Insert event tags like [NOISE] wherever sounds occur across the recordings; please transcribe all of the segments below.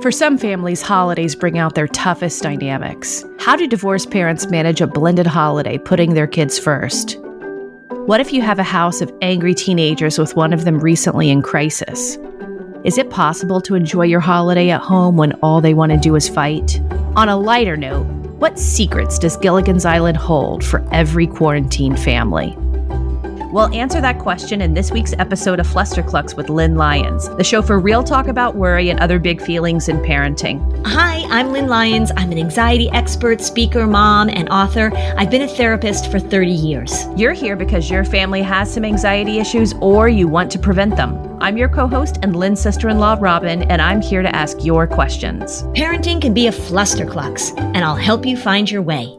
For some families, holidays bring out their toughest dynamics. How do divorced parents manage a blended holiday, putting their kids first? What if you have a house of angry teenagers with one of them recently in crisis? Is it possible to enjoy your holiday at home when all they want to do is fight? On a lighter note, what secrets does Gilligan's Island hold for every quarantined family? We'll answer that question in this week's episode of Flusterclux with Lynn Lyons, the show for real talk about worry and other big feelings in parenting. Hi, I'm Lynn Lyons. I'm an anxiety expert, speaker, mom, and author. I've been a therapist for 30 years. You're here because your family has some anxiety issues or you want to prevent them. I'm your co host and Lynn's sister in law, Robin, and I'm here to ask your questions. Parenting can be a flusterclux, and I'll help you find your way.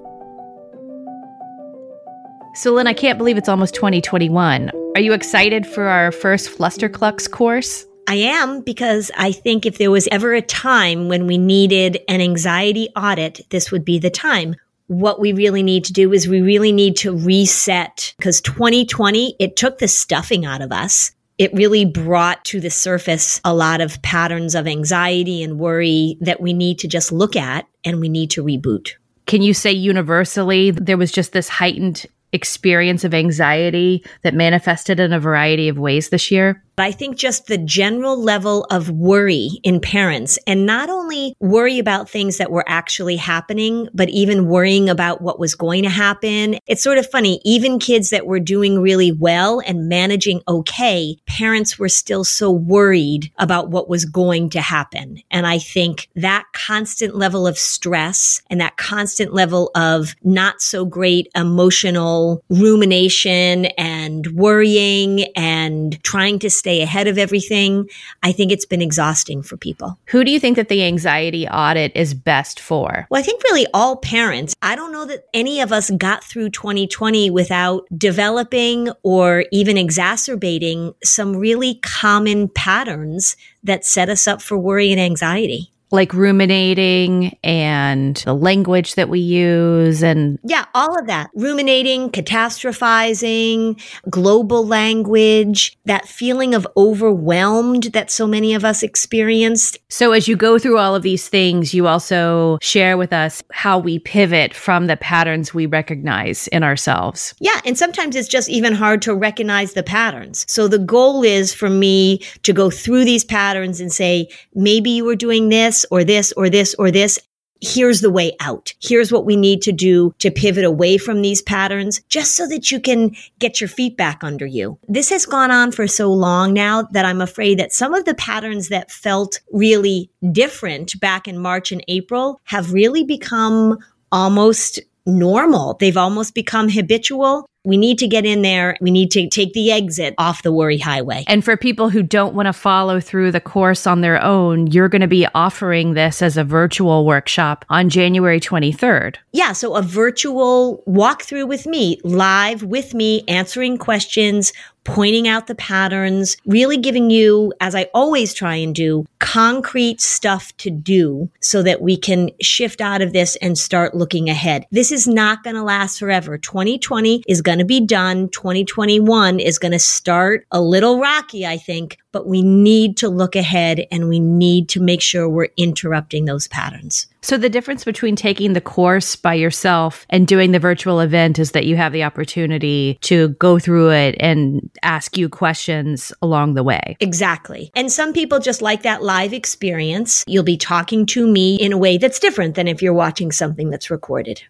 So, Lynn, I can't believe it's almost 2021. Are you excited for our first Flusterclux course? I am because I think if there was ever a time when we needed an anxiety audit, this would be the time. What we really need to do is we really need to reset because 2020, it took the stuffing out of us. It really brought to the surface a lot of patterns of anxiety and worry that we need to just look at and we need to reboot. Can you say universally there was just this heightened experience of anxiety that manifested in a variety of ways this year? I think just the general level of worry in parents and not only worry about things that were actually happening, but even worrying about what was going to happen. It's sort of funny. Even kids that were doing really well and managing okay, parents were still so worried about what was going to happen. And I think that constant level of stress and that constant level of not so great emotional rumination and worrying and trying to stay stay ahead of everything. I think it's been exhausting for people. Who do you think that the anxiety audit is best for? Well, I think really all parents. I don't know that any of us got through 2020 without developing or even exacerbating some really common patterns that set us up for worry and anxiety like ruminating and the language that we use and yeah all of that. Ruminating catastrophizing global language that feeling of overwhelmed that so many of us experienced. So as you go through all of these things you also share with us how we pivot from the patterns we recognize in ourselves. Yeah and sometimes it's just even hard to recognize the patterns. So the goal is for me to go through these patterns and say maybe you were doing this or this or this or this. Here's the way out. Here's what we need to do to pivot away from these patterns just so that you can get your feet back under you. This has gone on for so long now that I'm afraid that some of the patterns that felt really different back in March and April have really become almost normal. They've almost become habitual. We need to get in there. We need to take the exit off the worry highway. And for people who don't want to follow through the course on their own, you're going to be offering this as a virtual workshop on January 23rd. Yeah. So a virtual walkthrough with me, live with me, answering questions, pointing out the patterns, really giving you, as I always try and do, concrete stuff to do so that we can shift out of this and start looking ahead. This is not going to last forever. 2020 is going to be done. 2021 is going to start a little rocky, I think, but we need to look ahead and we need to make sure we're interrupting those patterns. So, the difference between taking the course by yourself and doing the virtual event is that you have the opportunity to go through it and ask you questions along the way. Exactly. And some people just like that live experience. You'll be talking to me in a way that's different than if you're watching something that's recorded.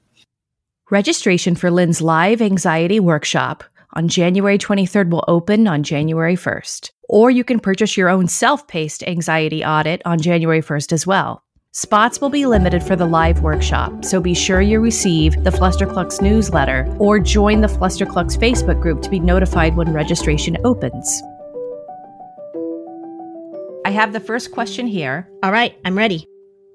Registration for Lynn's live anxiety workshop on January 23rd will open on January 1st. Or you can purchase your own self paced anxiety audit on January 1st as well. Spots will be limited for the live workshop, so be sure you receive the Flusterclux newsletter or join the Flusterclux Facebook group to be notified when registration opens. I have the first question here. All right, I'm ready.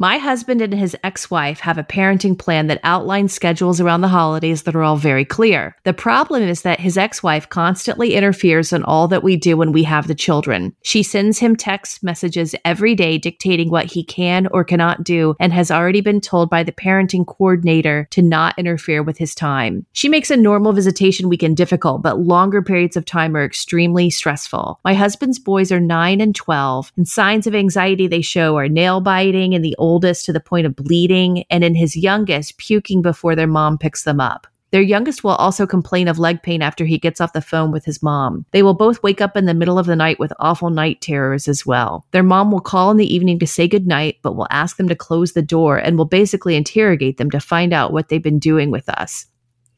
My husband and his ex wife have a parenting plan that outlines schedules around the holidays that are all very clear. The problem is that his ex wife constantly interferes in all that we do when we have the children. She sends him text messages every day dictating what he can or cannot do and has already been told by the parenting coordinator to not interfere with his time. She makes a normal visitation weekend difficult, but longer periods of time are extremely stressful. My husband's boys are 9 and 12, and signs of anxiety they show are nail biting and the oldest to the point of bleeding, and in his youngest, puking before their mom picks them up. Their youngest will also complain of leg pain after he gets off the phone with his mom. They will both wake up in the middle of the night with awful night terrors as well. Their mom will call in the evening to say goodnight, but will ask them to close the door and will basically interrogate them to find out what they've been doing with us.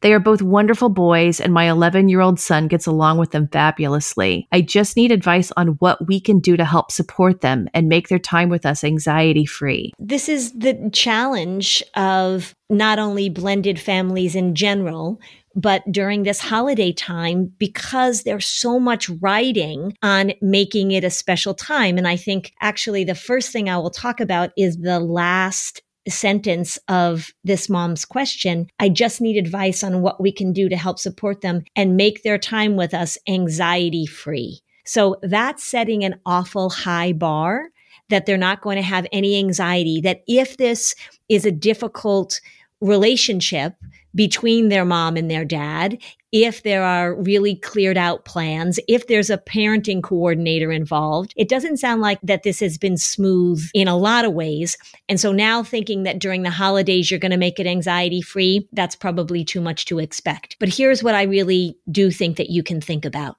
They are both wonderful boys, and my 11 year old son gets along with them fabulously. I just need advice on what we can do to help support them and make their time with us anxiety free. This is the challenge of not only blended families in general, but during this holiday time because there's so much writing on making it a special time. And I think actually the first thing I will talk about is the last sentence of this mom's question. I just need advice on what we can do to help support them and make their time with us anxiety free. So that's setting an awful high bar that they're not going to have any anxiety, that if this is a difficult relationship between their mom and their dad, if there are really cleared out plans, if there's a parenting coordinator involved. It doesn't sound like that this has been smooth in a lot of ways. And so now thinking that during the holidays you're going to make it anxiety free, that's probably too much to expect. But here's what I really do think that you can think about.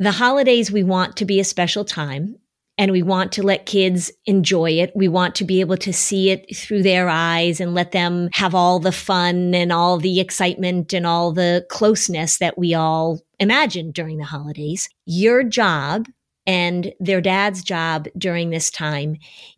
The holidays we want to be a special time and we want to let kids enjoy it. We want to be able to see it through their eyes and let them have all the fun and all the excitement and all the closeness that we all imagine during the holidays. Your job and their dad's job during this time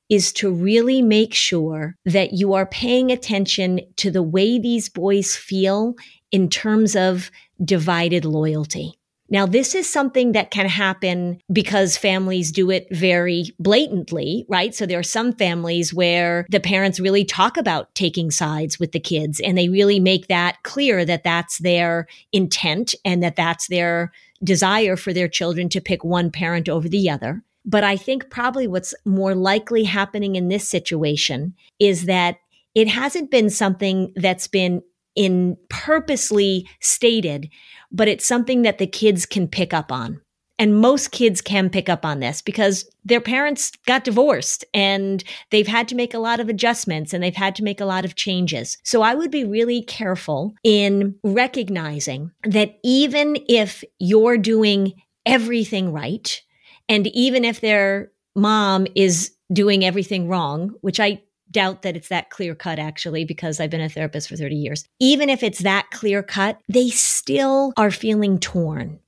is to really make sure that you are paying attention to the way these boys feel in terms of divided loyalty. Now, this is something that can happen because families do it very blatantly, right? So there are some families where the parents really talk about taking sides with the kids and they really make that clear that that's their intent and that that's their desire for their children to pick one parent over the other. But I think probably what's more likely happening in this situation is that it hasn't been something that's been in purposely stated but it's something that the kids can pick up on. And most kids can pick up on this because their parents got divorced and they've had to make a lot of adjustments and they've had to make a lot of changes. So I would be really careful in recognizing that even if you're doing everything right, and even if their mom is doing everything wrong, which I doubt that it's that clear cut actually because I've been a therapist for 30 years. Even if it's that clear cut, they still are feeling torn.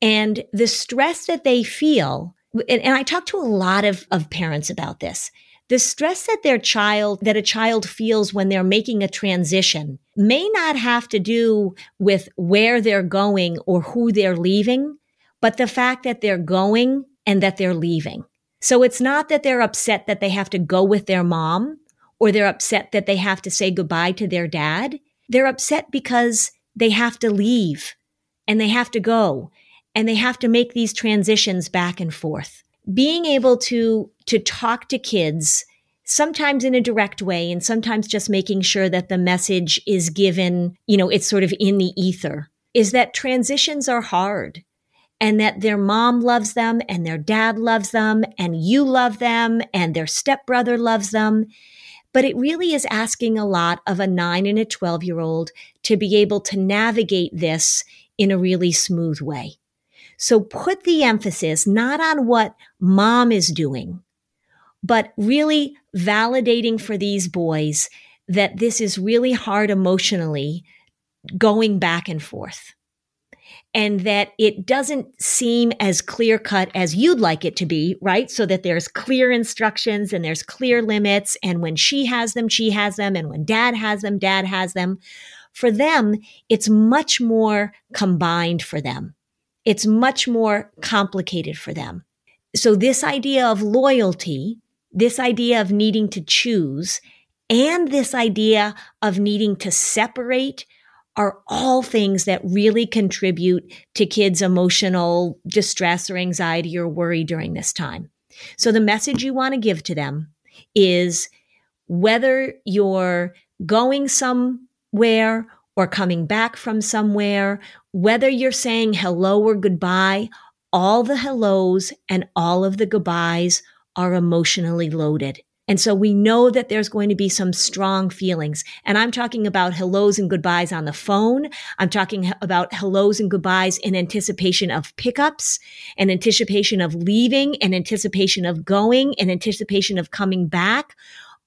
And the stress that they feel, and, and I talk to a lot of, of parents about this. The stress that their child, that a child feels when they're making a transition may not have to do with where they're going or who they're leaving, but the fact that they're going and that they're leaving. So it's not that they're upset that they have to go with their mom or they're upset that they have to say goodbye to their dad. They're upset because they have to leave and they have to go and they have to make these transitions back and forth. Being able to, to talk to kids sometimes in a direct way and sometimes just making sure that the message is given, you know, it's sort of in the ether is that transitions are hard and that their mom loves them and their dad loves them and you love them and their stepbrother loves them. But it really is asking a lot of a nine and a 12 year old to be able to navigate this in a really smooth way. So put the emphasis not on what mom is doing, but really validating for these boys that this is really hard emotionally going back and forth and that it doesn't seem as clear cut as you'd like it to be, right? So that there's clear instructions and there's clear limits. And when she has them, she has them. And when dad has them, dad has them. For them, it's much more combined for them. It's much more complicated for them. So this idea of loyalty this idea of needing to choose and this idea of needing to separate are all things that really contribute to kids' emotional distress or anxiety or worry during this time. So the message you want to give to them is whether you're going somewhere or coming back from somewhere, whether you're saying hello or goodbye, all the hellos and all of the goodbyes are emotionally loaded. And so we know that there's going to be some strong feelings. And I'm talking about hellos and goodbyes on the phone. I'm talking about hellos and goodbyes in anticipation of pickups, in anticipation of leaving, in anticipation of going, in anticipation of coming back.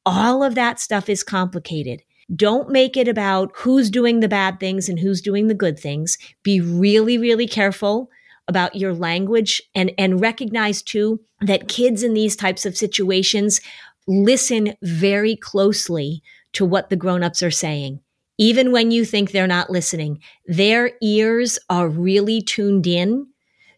All of that stuff is complicated. Don't make it about who's doing the bad things and who's doing the good things. Be really, really careful about your language and, and recognize too that kids in these types of situations listen very closely to what the grown-ups are saying. Even when you think they're not listening, their ears are really tuned in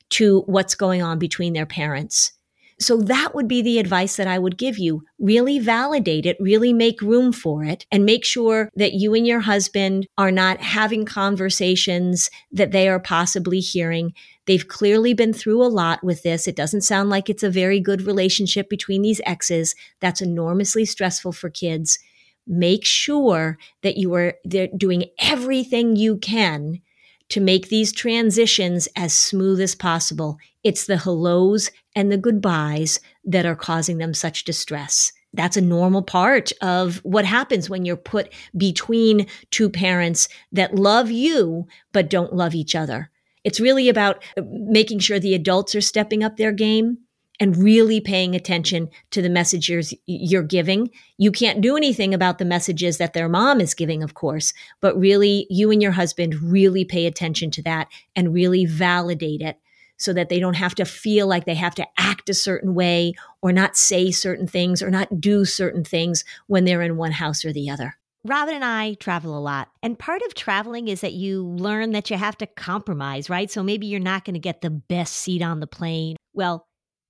to what's going on between their parents. So that would be the advice that I would give you. Really validate it, really make room for it, and make sure that you and your husband are not having conversations that they are possibly hearing. They've clearly been through a lot with this. It doesn't sound like it's a very good relationship between these exes. That's enormously stressful for kids. Make sure that you are doing everything you can to make these transitions as smooth as possible. It's the hellos and the goodbyes that are causing them such distress. That's a normal part of what happens when you're put between two parents that love you, but don't love each other. It's really about uh, making sure the adults are stepping up their game and really paying attention to the messages you're giving. You can't do anything about the messages that their mom is giving, of course, but really you and your husband really pay attention to that and really validate it so that they don't have to feel like they have to act a certain way or not say certain things or not do certain things when they're in one house or the other. Robin and I travel a lot. And part of traveling is that you learn that you have to compromise, right? So maybe you're not going to get the best seat on the plane. Well,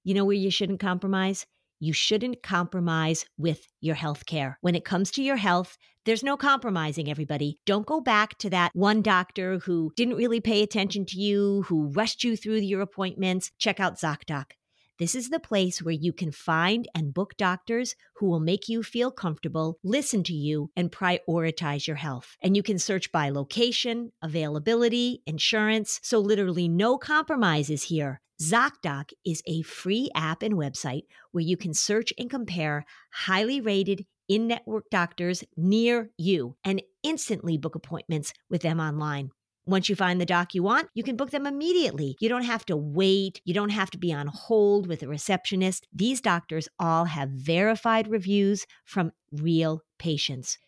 you know where you shouldn't compromise? You shouldn't compromise with your health care. When it comes to your health, there's no compromising, everybody. Don't go back to that one doctor who didn't really pay attention to you, who rushed you through your appointments. Check out ZocDoc. This is the place where you can find and book doctors who will make you feel comfortable, listen to you, and prioritize your health. And you can search by location, availability, insurance. So, literally, no compromises here. ZocDoc is a free app and website where you can search and compare highly rated in network doctors near you and instantly book appointments with them online. Once you find the doc you want, you can book them immediately. You don't have to wait. You don't have to be on hold with a receptionist. These doctors all have verified reviews from real patients.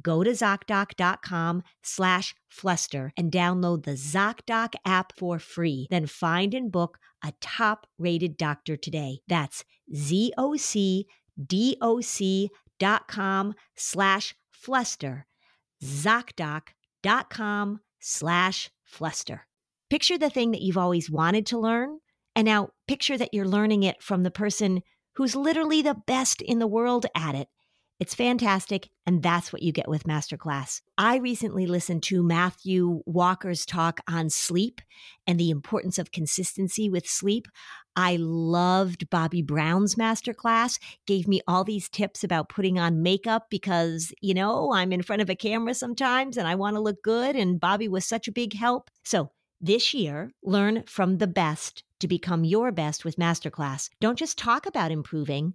go to ZocDoc.com slash Fluster and download the ZocDoc app for free. Then find and book a top rated doctor today. That's ZocDoc.com slash Fluster. ZocDoc.com slash Fluster. Picture the thing that you've always wanted to learn, and now picture that you're learning it from the person who's literally the best in the world at it. It's fantastic, and that's what you get with Masterclass. I recently listened to Matthew Walker's talk on sleep and the importance of consistency with sleep. I loved Bobbi Brown's masterclass, gave me all these tips about putting on makeup because, you know, I'm in front of a camera sometimes and I want to look good. And Bobbi was such a big help. So this year, learn from the best to become your best with Masterclass. Don't just talk about improving.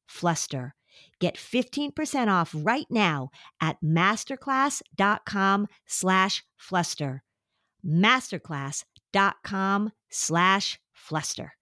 fluster. Get 15% off right now at masterclass.com slash fluster. Masterclass.com slash fluster.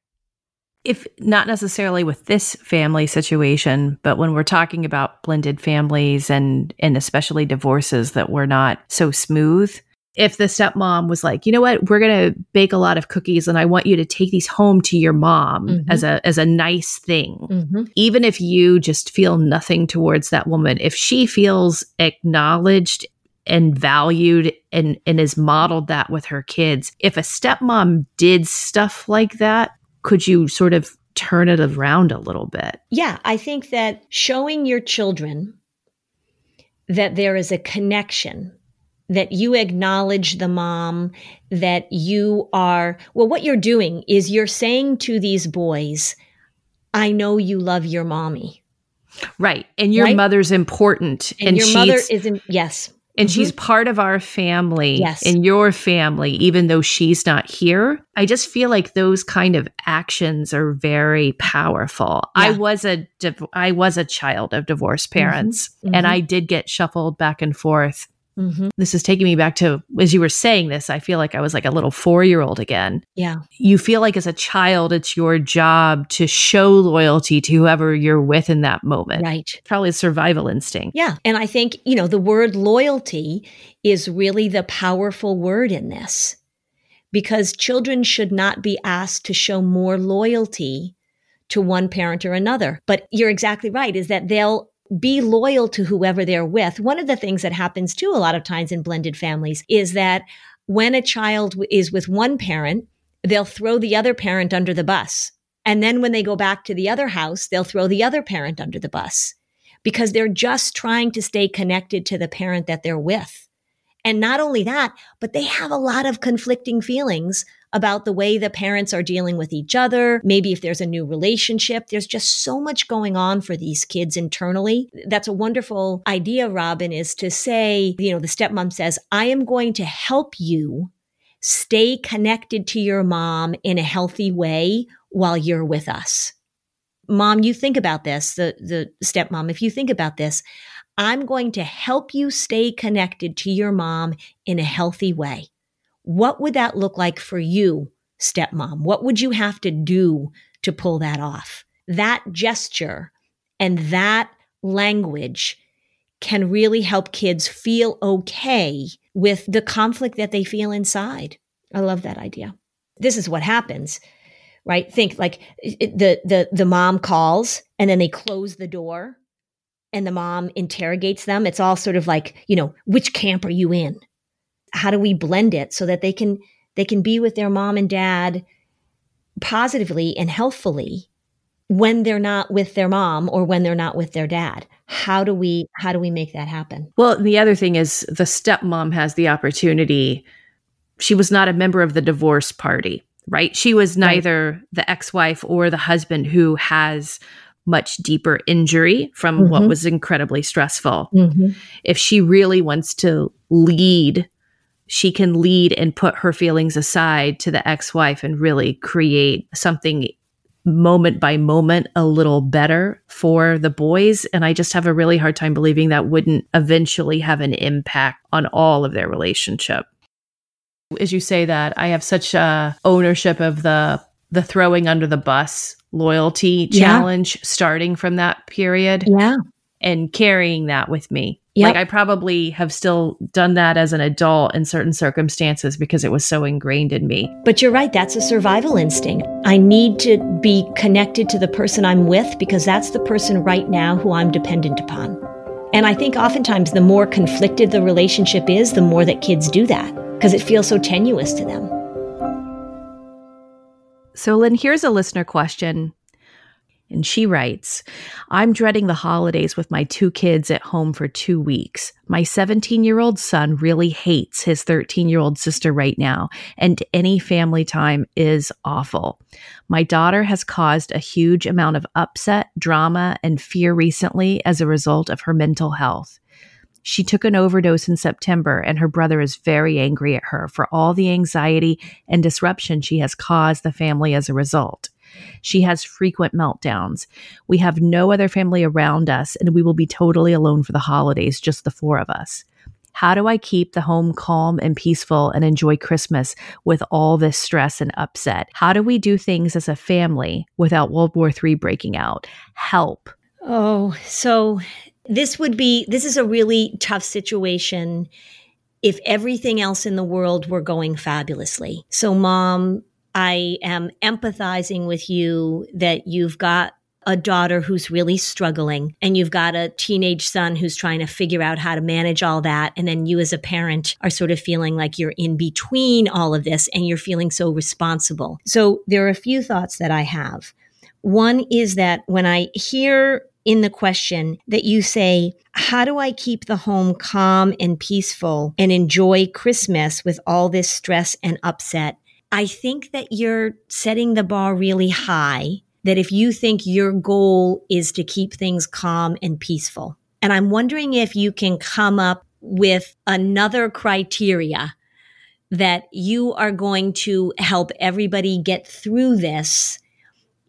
If not necessarily with this family situation, but when we're talking about blended families and and especially divorces that were not so smooth, if the stepmom was like, you know what, we're gonna bake a lot of cookies and I want you to take these home to your mom mm-hmm. as a as a nice thing. Mm-hmm. Even if you just feel nothing towards that woman, if she feels acknowledged and valued and and is modeled that with her kids, if a stepmom did stuff like that, could you sort of turn it around a little bit? Yeah, I think that showing your children that there is a connection that you acknowledge the mom, that you are, well, what you're doing is you're saying to these boys, I know you love your mommy. Right. And your right? mother's important. And, and your mother isn't, yes. And mm-hmm. she's part of our family yes. in your family, even though she's not here. I just feel like those kind of actions are very powerful. Yeah. I was a I was a child of divorced mm-hmm. parents, mm-hmm. and I did get shuffled back and forth Mm-hmm. This is taking me back to as you were saying this, I feel like I was like a little four year old again. Yeah. You feel like as a child, it's your job to show loyalty to whoever you're with in that moment. Right. Probably a survival instinct. Yeah. And I think, you know, the word loyalty is really the powerful word in this because children should not be asked to show more loyalty to one parent or another. But you're exactly right, is that they'll be loyal to whoever they're with. One of the things that happens too a lot of times in blended families is that when a child is with one parent, they'll throw the other parent under the bus. And then when they go back to the other house, they'll throw the other parent under the bus because they're just trying to stay connected to the parent that they're with. And not only that, but they have a lot of conflicting feelings about the way the parents are dealing with each other. Maybe if there's a new relationship, there's just so much going on for these kids internally. That's a wonderful idea, Robin, is to say, you know, the stepmom says, I am going to help you stay connected to your mom in a healthy way while you're with us. Mom, you think about this, the, the stepmom, if you think about this, I'm going to help you stay connected to your mom in a healthy way. What would that look like for you, stepmom? What would you have to do to pull that off? That gesture and that language can really help kids feel okay with the conflict that they feel inside. I love that idea. This is what happens, right? Think like the the the mom calls and then they close the door and the mom interrogates them. It's all sort of like, you know, which camp are you in? how do we blend it so that they can they can be with their mom and dad positively and healthfully when they're not with their mom or when they're not with their dad how do we how do we make that happen well the other thing is the stepmom has the opportunity she was not a member of the divorce party right she was neither right. the ex-wife or the husband who has much deeper injury from mm-hmm. what was incredibly stressful mm-hmm. if she really wants to lead she can lead and put her feelings aside to the ex wife and really create something moment by moment a little better for the boys. And I just have a really hard time believing that wouldn't eventually have an impact on all of their relationship. As you say that, I have such a ownership of the the throwing under the bus loyalty challenge yeah. starting from that period. Yeah. And carrying that with me Yep. Like I probably have still done that as an adult in certain circumstances because it was so ingrained in me. But you're right, that's a survival instinct. I need to be connected to the person I'm with because that's the person right now who I'm dependent upon. And I think oftentimes the more conflicted the relationship is, the more that kids do that because it feels so tenuous to them. So, Lynn, here's a listener question and she writes, I'm dreading the holidays with my two kids at home for two weeks. My 17 year old son really hates his 13 year old sister right now, and any family time is awful. My daughter has caused a huge amount of upset, drama, and fear recently as a result of her mental health. She took an overdose in September, and her brother is very angry at her for all the anxiety and disruption she has caused the family as a result. She has frequent meltdowns. We have no other family around us, and we will be totally alone for the holidays, just the four of us. How do I keep the home calm and peaceful and enjoy Christmas with all this stress and upset? How do we do things as a family without World War III breaking out? Help. Oh, so this would be this is a really tough situation if everything else in the world were going fabulously. So, mom, I am empathizing with you that you've got a daughter who's really struggling and you've got a teenage son who's trying to figure out how to manage all that. And then you as a parent are sort of feeling like you're in between all of this and you're feeling so responsible. So there are a few thoughts that I have. One is that when I hear in the question that you say, How do I keep the home calm and peaceful and enjoy Christmas with all this stress and upset? I think that you're setting the bar really high. That if you think your goal is to keep things calm and peaceful, and I'm wondering if you can come up with another criteria that you are going to help everybody get through this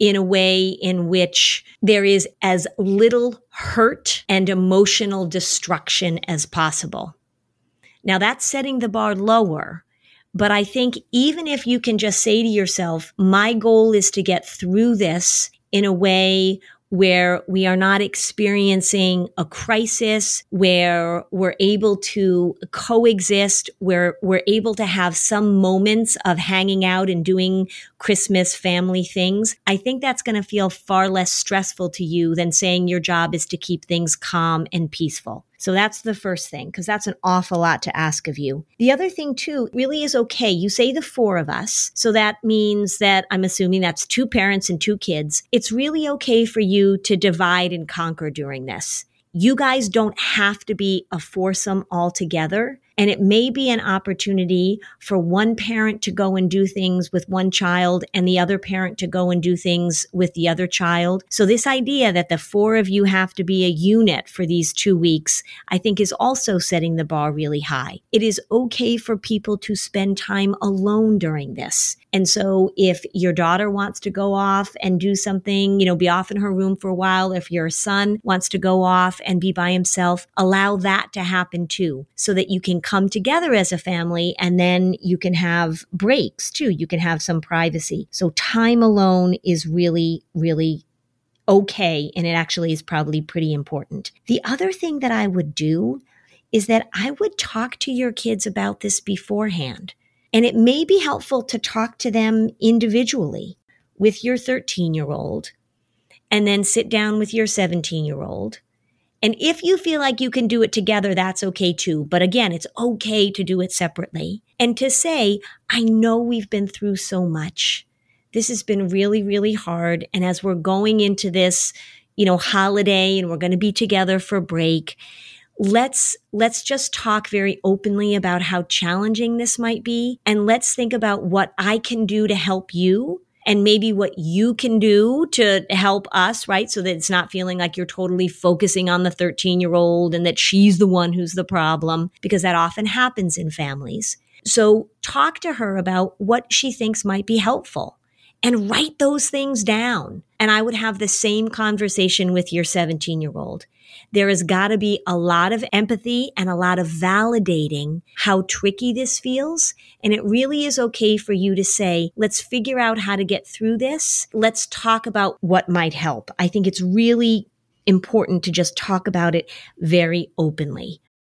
in a way in which there is as little hurt and emotional destruction as possible. Now that's setting the bar lower. But I think even if you can just say to yourself, my goal is to get through this in a way where we are not experiencing a crisis, where we're able to coexist, where we're able to have some moments of hanging out and doing Christmas family things. I think that's going to feel far less stressful to you than saying your job is to keep things calm and peaceful. So that's the first thing, because that's an awful lot to ask of you. The other thing, too, really is okay. You say the four of us. So that means that I'm assuming that's two parents and two kids. It's really okay for you to divide and conquer during this. You guys don't have to be a foursome altogether. And it may be an opportunity for one parent to go and do things with one child and the other parent to go and do things with the other child. So this idea that the four of you have to be a unit for these two weeks, I think is also setting the bar really high. It is okay for people to spend time alone during this. And so if your daughter wants to go off and do something, you know, be off in her room for a while, if your son wants to go off and be by himself, allow that to happen too, so that you can come together as a family and then you can have breaks too. You can have some privacy. So time alone is really, really okay. And it actually is probably pretty important. The other thing that I would do is that I would talk to your kids about this beforehand. And it may be helpful to talk to them individually with your 13 year old and then sit down with your 17 year old. And if you feel like you can do it together, that's okay too. But again, it's okay to do it separately and to say, I know we've been through so much. This has been really, really hard. And as we're going into this, you know, holiday and we're going to be together for a break, let's let's just talk very openly about how challenging this might be and let's think about what I can do to help you and maybe what you can do to help us, right? So that it's not feeling like you're totally focusing on the 13 year old and that she's the one who's the problem, because that often happens in families. So talk to her about what she thinks might be helpful and write those things down. And I would have the same conversation with your 17 year old. There has got to be a lot of empathy and a lot of validating how tricky this feels. And it really is okay for you to say, let's figure out how to get through this. Let's talk about what might help. I think it's really important to just talk about it very openly.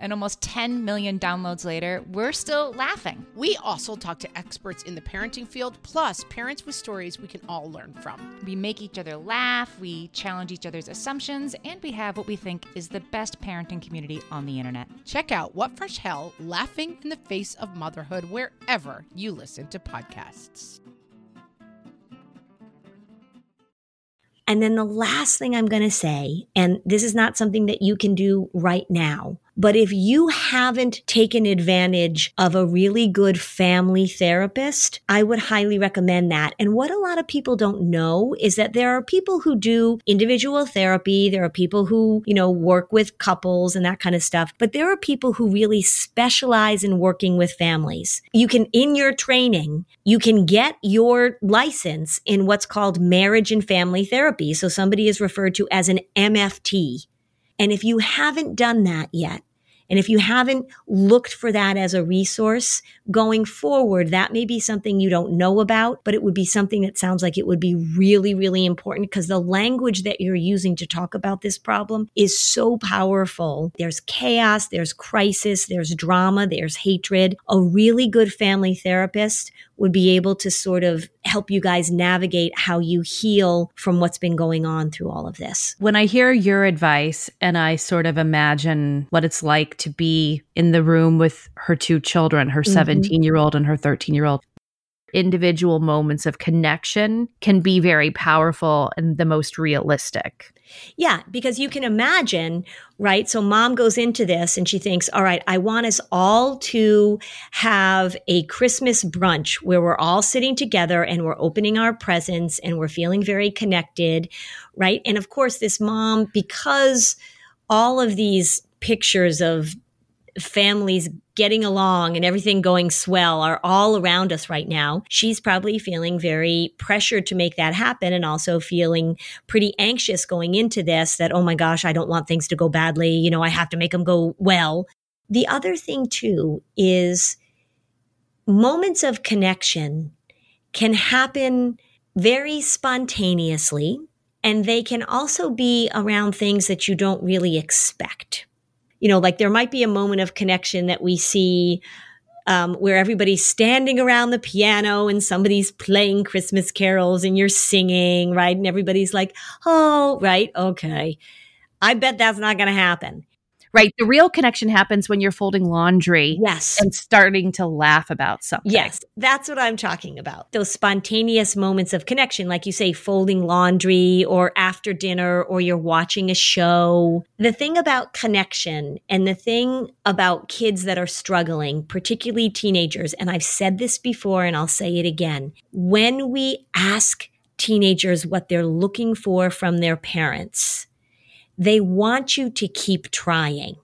And almost 10 million downloads later, we're still laughing. We also talk to experts in the parenting field, plus parents with stories we can all learn from. We make each other laugh, we challenge each other's assumptions, and we have what we think is the best parenting community on the internet. Check out What Fresh Hell Laughing in the Face of Motherhood wherever you listen to podcasts. And then the last thing I'm going to say, and this is not something that you can do right now, but if you haven't taken advantage of a really good family therapist, I would highly recommend that. And what a lot of people don't know is that there are people who do individual therapy. There are people who, you know, work with couples and that kind of stuff. But there are people who really specialize in working with families. You can, in your training, you can get your license in what's called marriage and family therapy. So somebody is referred to as an MFT. And if you haven't done that yet, and if you haven't looked for that as a resource going forward, that may be something you don't know about, but it would be something that sounds like it would be really, really important because the language that you're using to talk about this problem is so powerful. There's chaos, there's crisis, there's drama, there's hatred. A really good family therapist would be able to sort of help you guys navigate how you heal from what's been going on through all of this. When I hear your advice and I sort of imagine what it's like to be in the room with her two children, her 17 mm-hmm. year old and her 13 year old, individual moments of connection can be very powerful and the most realistic. Yeah, because you can imagine, right? So mom goes into this and she thinks, all right, I want us all to have a Christmas brunch where we're all sitting together and we're opening our presents and we're feeling very connected, right? And of course, this mom, because all of these pictures of families getting along and everything going swell are all around us right now. She's probably feeling very pressured to make that happen and also feeling pretty anxious going into this that, oh my gosh, I don't want things to go badly. You know, I have to make them go well. The other thing too is moments of connection can happen very spontaneously and they can also be around things that you don't really expect you know, like there might be a moment of connection that we see um, where everybody's standing around the piano and somebody's playing Christmas carols and you're singing, right? And everybody's like, oh, right, okay. I bet that's not going to happen right? The real connection happens when you're folding laundry. Yes. And starting to laugh about something. Yes. That's what I'm talking about. Those spontaneous moments of connection, like you say, folding laundry or after dinner or you're watching a show. The thing about connection and the thing about kids that are struggling, particularly teenagers, and I've said this before and I'll say it again, when we ask teenagers what they're looking for from their parents, they want you to keep trying.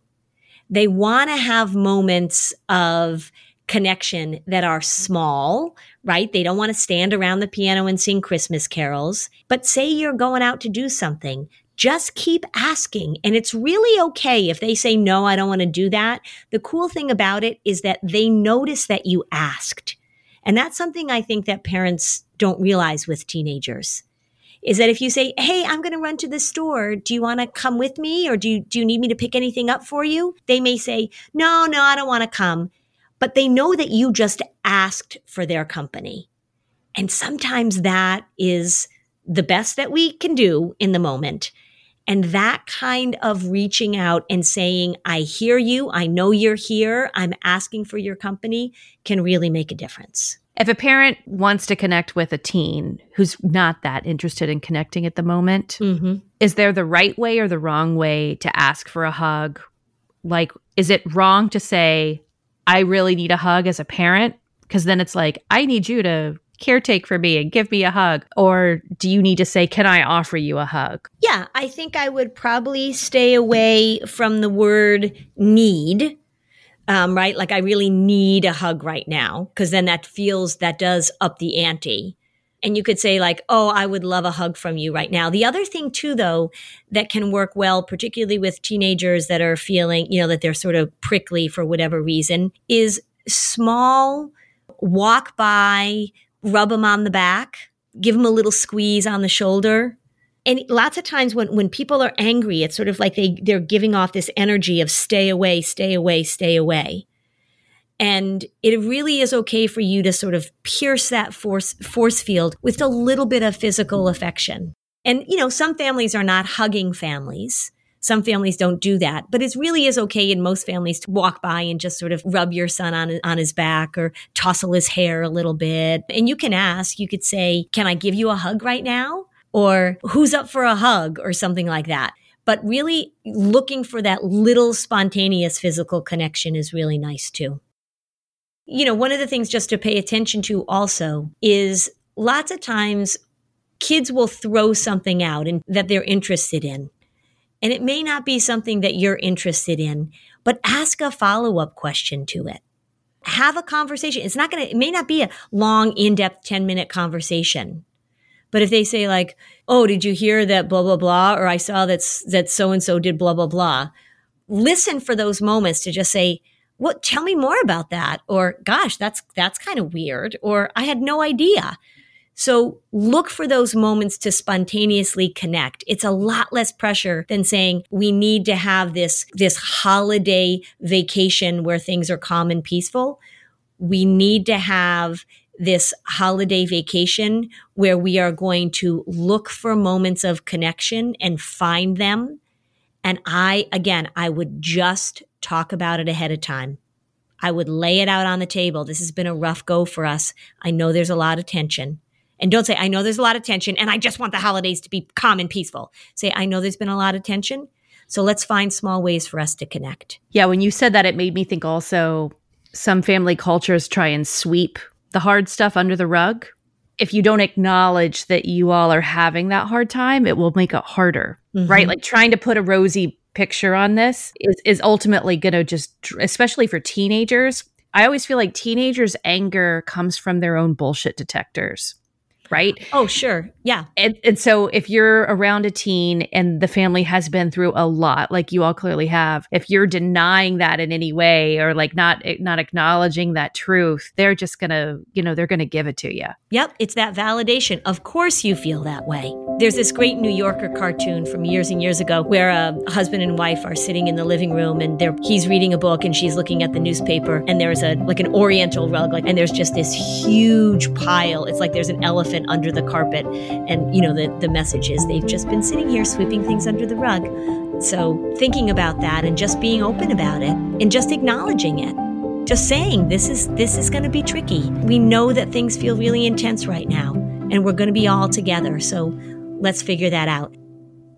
They want to have moments of connection that are small, right? They don't want to stand around the piano and sing Christmas carols. But say you're going out to do something. just keep asking. And it's really okay if they say, no, I don't want to do that. The cool thing about it is that they notice that you asked. And that's something I think that parents don't realize with teenagers is that if you say, Hey, I'm going to run to the store. Do you want to come with me? Or do you, do you need me to pick anything up for you? They may say, No, no, I don't want to come. But they know that you just asked for their company. And sometimes that is the best that we can do in the moment. And that kind of reaching out and saying, I hear you. I know you're here. I'm asking for your company can really make a difference. If a parent wants to connect with a teen who's not that interested in connecting at the moment, mm-hmm. is there the right way or the wrong way to ask for a hug? Like, is it wrong to say, I really need a hug as a parent? Because then it's like, I need you to caretake for me and give me a hug? Or do you need to say, Can I offer you a hug? Yeah, I think I would probably stay away from the word need. Um, right? Like, I really need a hug right now, because then that feels, that does up the ante. And you could say, like, oh, I would love a hug from you right now. The other thing, too, though, that can work well, particularly with teenagers that are feeling, you know, that they're sort of prickly for whatever reason, is small walk by rub them on the back, give them a little squeeze on the shoulder. And lots of times when, when people are angry, it's sort of like they, they're giving off this energy of stay away, stay away, stay away. And it really is okay for you to sort of pierce that force, force field with a little bit of physical affection. And, you know, some families are not hugging families. Some families don't do that, but it really is okay in most families to walk by and just sort of rub your son on, on his back or tousle his hair a little bit. And you can ask, you could say, can I give you a hug right now? Or who's up for a hug or something like that. But really looking for that little spontaneous physical connection is really nice too. You know, one of the things just to pay attention to also is lots of times kids will throw something out and that they're interested in. And it may not be something that you're interested in, but ask a follow up question to it. Have a conversation. It's not going to, it may not be a long, in depth 10 minute conversation. But if they say like, "Oh, did you hear that blah blah blah," or "I saw that that so and so did blah blah blah," listen for those moments to just say, "What? Tell me more about that," or "Gosh, that's that's kind of weird," or "I had no idea." So look for those moments to spontaneously connect. It's a lot less pressure than saying we need to have this, this holiday vacation where things are calm and peaceful. We need to have this holiday vacation where we are going to look for moments of connection and find them. And I, again, I would just talk about it ahead of time. I would lay it out on the table. This has been a rough go for us. I know there's a lot of tension. And don't say, I know there's a lot of tension and I just want the holidays to be calm and peaceful. Say, I know there's been a lot of tension. So let's find small ways for us to connect. Yeah, when you said that, it made me think also some family cultures try and sweep the hard stuff under the rug. If you don't acknowledge that you all are having that hard time, it will make it harder, mm-hmm. right? Like trying to put a rosy picture on this is, is ultimately going to just, especially for teenagers. I always feel like teenagers' anger comes from their own bullshit detectors right? Oh, sure. Yeah. And, and so if you're around a teen and the family has been through a lot, like you all clearly have, if you're denying that in any way or like not eh, not acknowledging that truth, they're just gonna, you know, they're gonna give it to you. Yep. It's that validation. Of course you feel that way. There's this great New Yorker cartoon from years and years ago where uh, a husband and wife are sitting in the living room and they're he's reading a book and she's looking at the newspaper and there's a like an oriental rug like and there's just this huge pile. It's like there's an elephant under the carpet. And, you know, the, the message is they've just been sitting here sweeping things under the rug. So thinking about that and just being open about it and just acknowledging it. Just saying this is this is going to be tricky. We know that things feel really intense right now and we're going to be all together. So let's figure that out.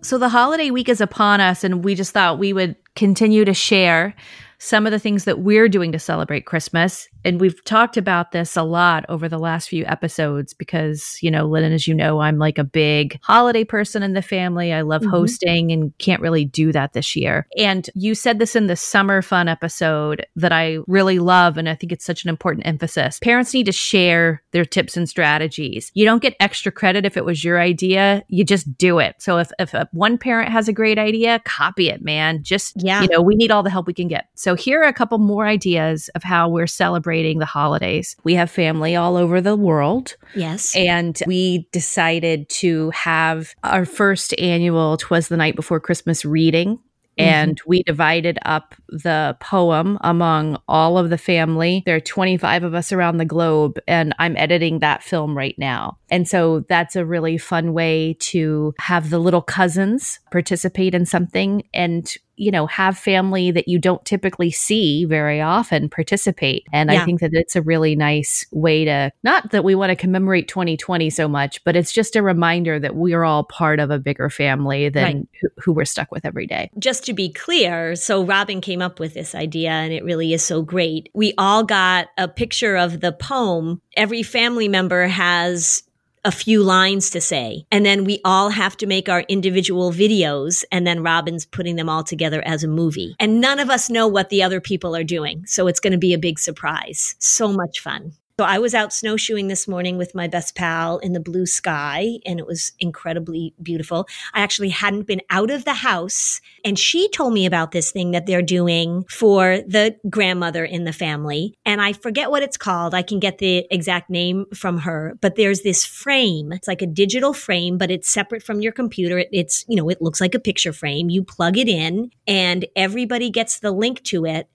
So the holiday week is upon us and we just thought we would continue to share some of the things that we're doing to celebrate Christmas and we've talked about this a lot over the last few episodes because, you know, Lynn, as you know, I'm like a big holiday person in the family. I love Mhm. hosting and can't really do that this year. And you said this in the summer fun episode that I really love. And I think it's such an important emphasis. Parents need to share their tips and strategies. You don't get extra credit if it was your idea, you just do it. So if, if a, one parent has a great idea, copy it, man. Just, Yeah. you know, we need all the help we can get. So here are a couple more ideas of how we're celebrating the holidays. We have family all over the world. Yes. And we decided to have our first annual Twas the Night Before Christmas reading. Mm-hmm. And we divided up the poem among all of the family. There are 25 of us around the globe, and I'm editing that film right now. And so that's a really fun way to have the little cousins participate in something and you know have family that you don't typically see very often participate and i think that it's a really nice way to not that we want to commemorate 2020 so much but it's just a reminder that we are all part of a bigger family than Right. who, who we're stuck with every day just to be clear, so Robin came up with this idea and it really is so great. We all got a picture of the poem. Every family member has a few lines to say. And then we all have to make our individual videos. And then Robin's putting them all together as a movie. And none of us know what the other people are doing. So it's going to be a big surprise. So much fun. So I was out snowshoeing this morning with my best pal in the blue sky, and it was incredibly beautiful. I actually hadn't been out of the house, and she told me about this thing that they're doing for the grandmother in the family. And I forget what it's called. I can get the exact name from her, but there's this frame. It's like a digital frame, but it's separate from your computer. It, it's, you know, it looks like a picture frame. You plug it in, and everybody gets the link to it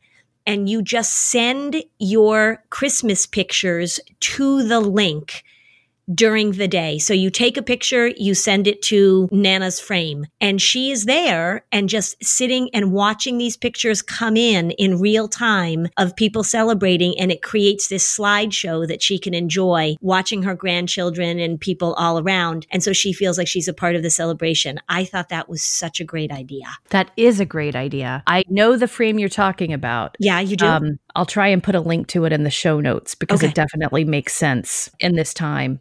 and you just send your Christmas pictures to the link during the day. So you take a picture, you send it to Nana's frame, and she is there and just sitting and watching these pictures come in in real time of people celebrating. And it creates this slideshow that she can enjoy watching her grandchildren and people all around. And so she feels like she's a part of the celebration. I thought that was such a great idea. that is a great idea i know the frame you're talking about Yeah, you do. um, i'll try and put a link to it in the show notes because Okay. it definitely makes sense in this time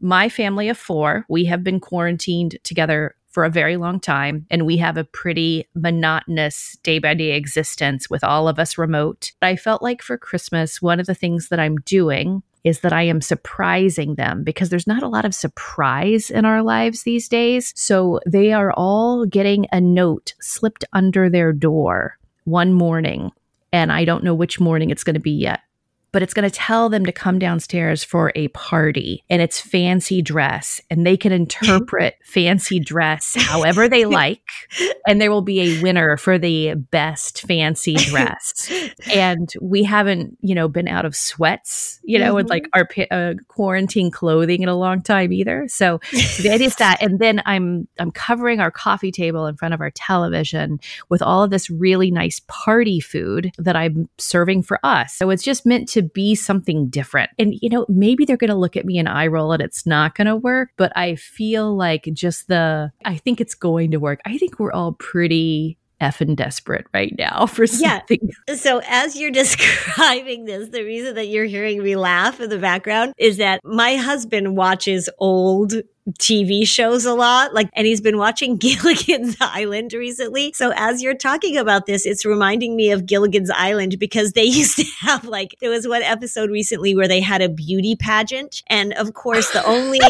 my family of four, we have been quarantined together for a very long time, and we have a pretty monotonous day by day existence with all of us remote. I felt like for Christmas, one of the things that I'm doing is that I am surprising them because there's not a lot of surprise in our lives these days. So they are all getting a note slipped under their door one morning. And I don't know which morning it's going to be yet but it's going to tell them to come downstairs for a party and it's fancy dress and they can interpret [LAUGHS] fancy dress however they like and there will be a winner for the best fancy dress. And we haven't you know been out of sweats you know with like our uh, quarantine clothing in a long time either. So the idea is that and then i'm i'm covering our coffee table in front of our television with all of this really nice party food that I'm serving for us. So it's just meant to be something different. And, you know, maybe they're going to look at me and eye roll and it's not going to work, but I feel like just the, I think it's going to work. I think we're all pretty effing desperate right now for something. Yeah. [LAUGHS] So, as you're [LAUGHS] describing this, the reason that you're hearing me laugh in the background is that my husband watches old TV shows a lot, like, and he's been watching [LAUGHS] Gilligan's Island recently. So, as you're talking about this, it's reminding me of Gilligan's Island because they [LAUGHS] used to have, like, there was one episode recently where they had a beauty pageant. And of course, the only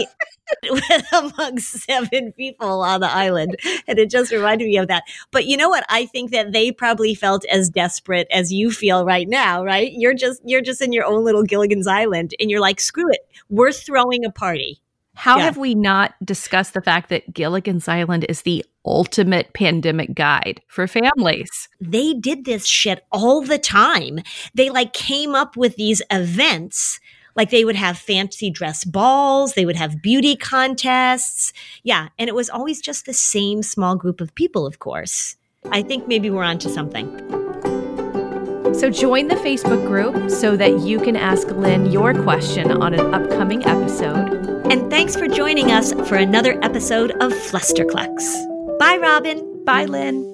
[LAUGHS] among seven people on the island. And it just reminded me of that. But you know what? I think that they probably felt as desperate as you feel right now, right? You're just you're just in your own little Gilligan's Island and you're like, screw it. We're throwing a party. How Yeah. have we not discussed the fact that Gilligan's Island is the ultimate pandemic guide for families? They did this shit all the time. They like came up with these events. Like they would have fancy dress balls, they would have beauty contests. Yeah. And it was always just the same small group of people, of course. I think maybe we're onto something. So join the Facebook group so that you can ask Lynn your question on an upcoming episode. And thanks for joining us for another episode of Flusterclux. Bye, Robin. Bye, Lynn.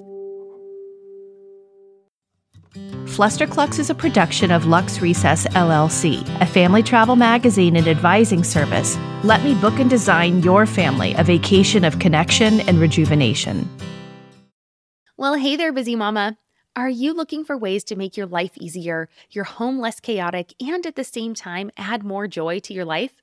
Flusterclux is a production of Lux Recess LLC, a family travel magazine and advising service. Let me book and design your family a vacation of connection and rejuvenation. Well, hey there, busy mama. Are you looking for ways to make your life easier, your home less chaotic, and at the same time add more joy to your life?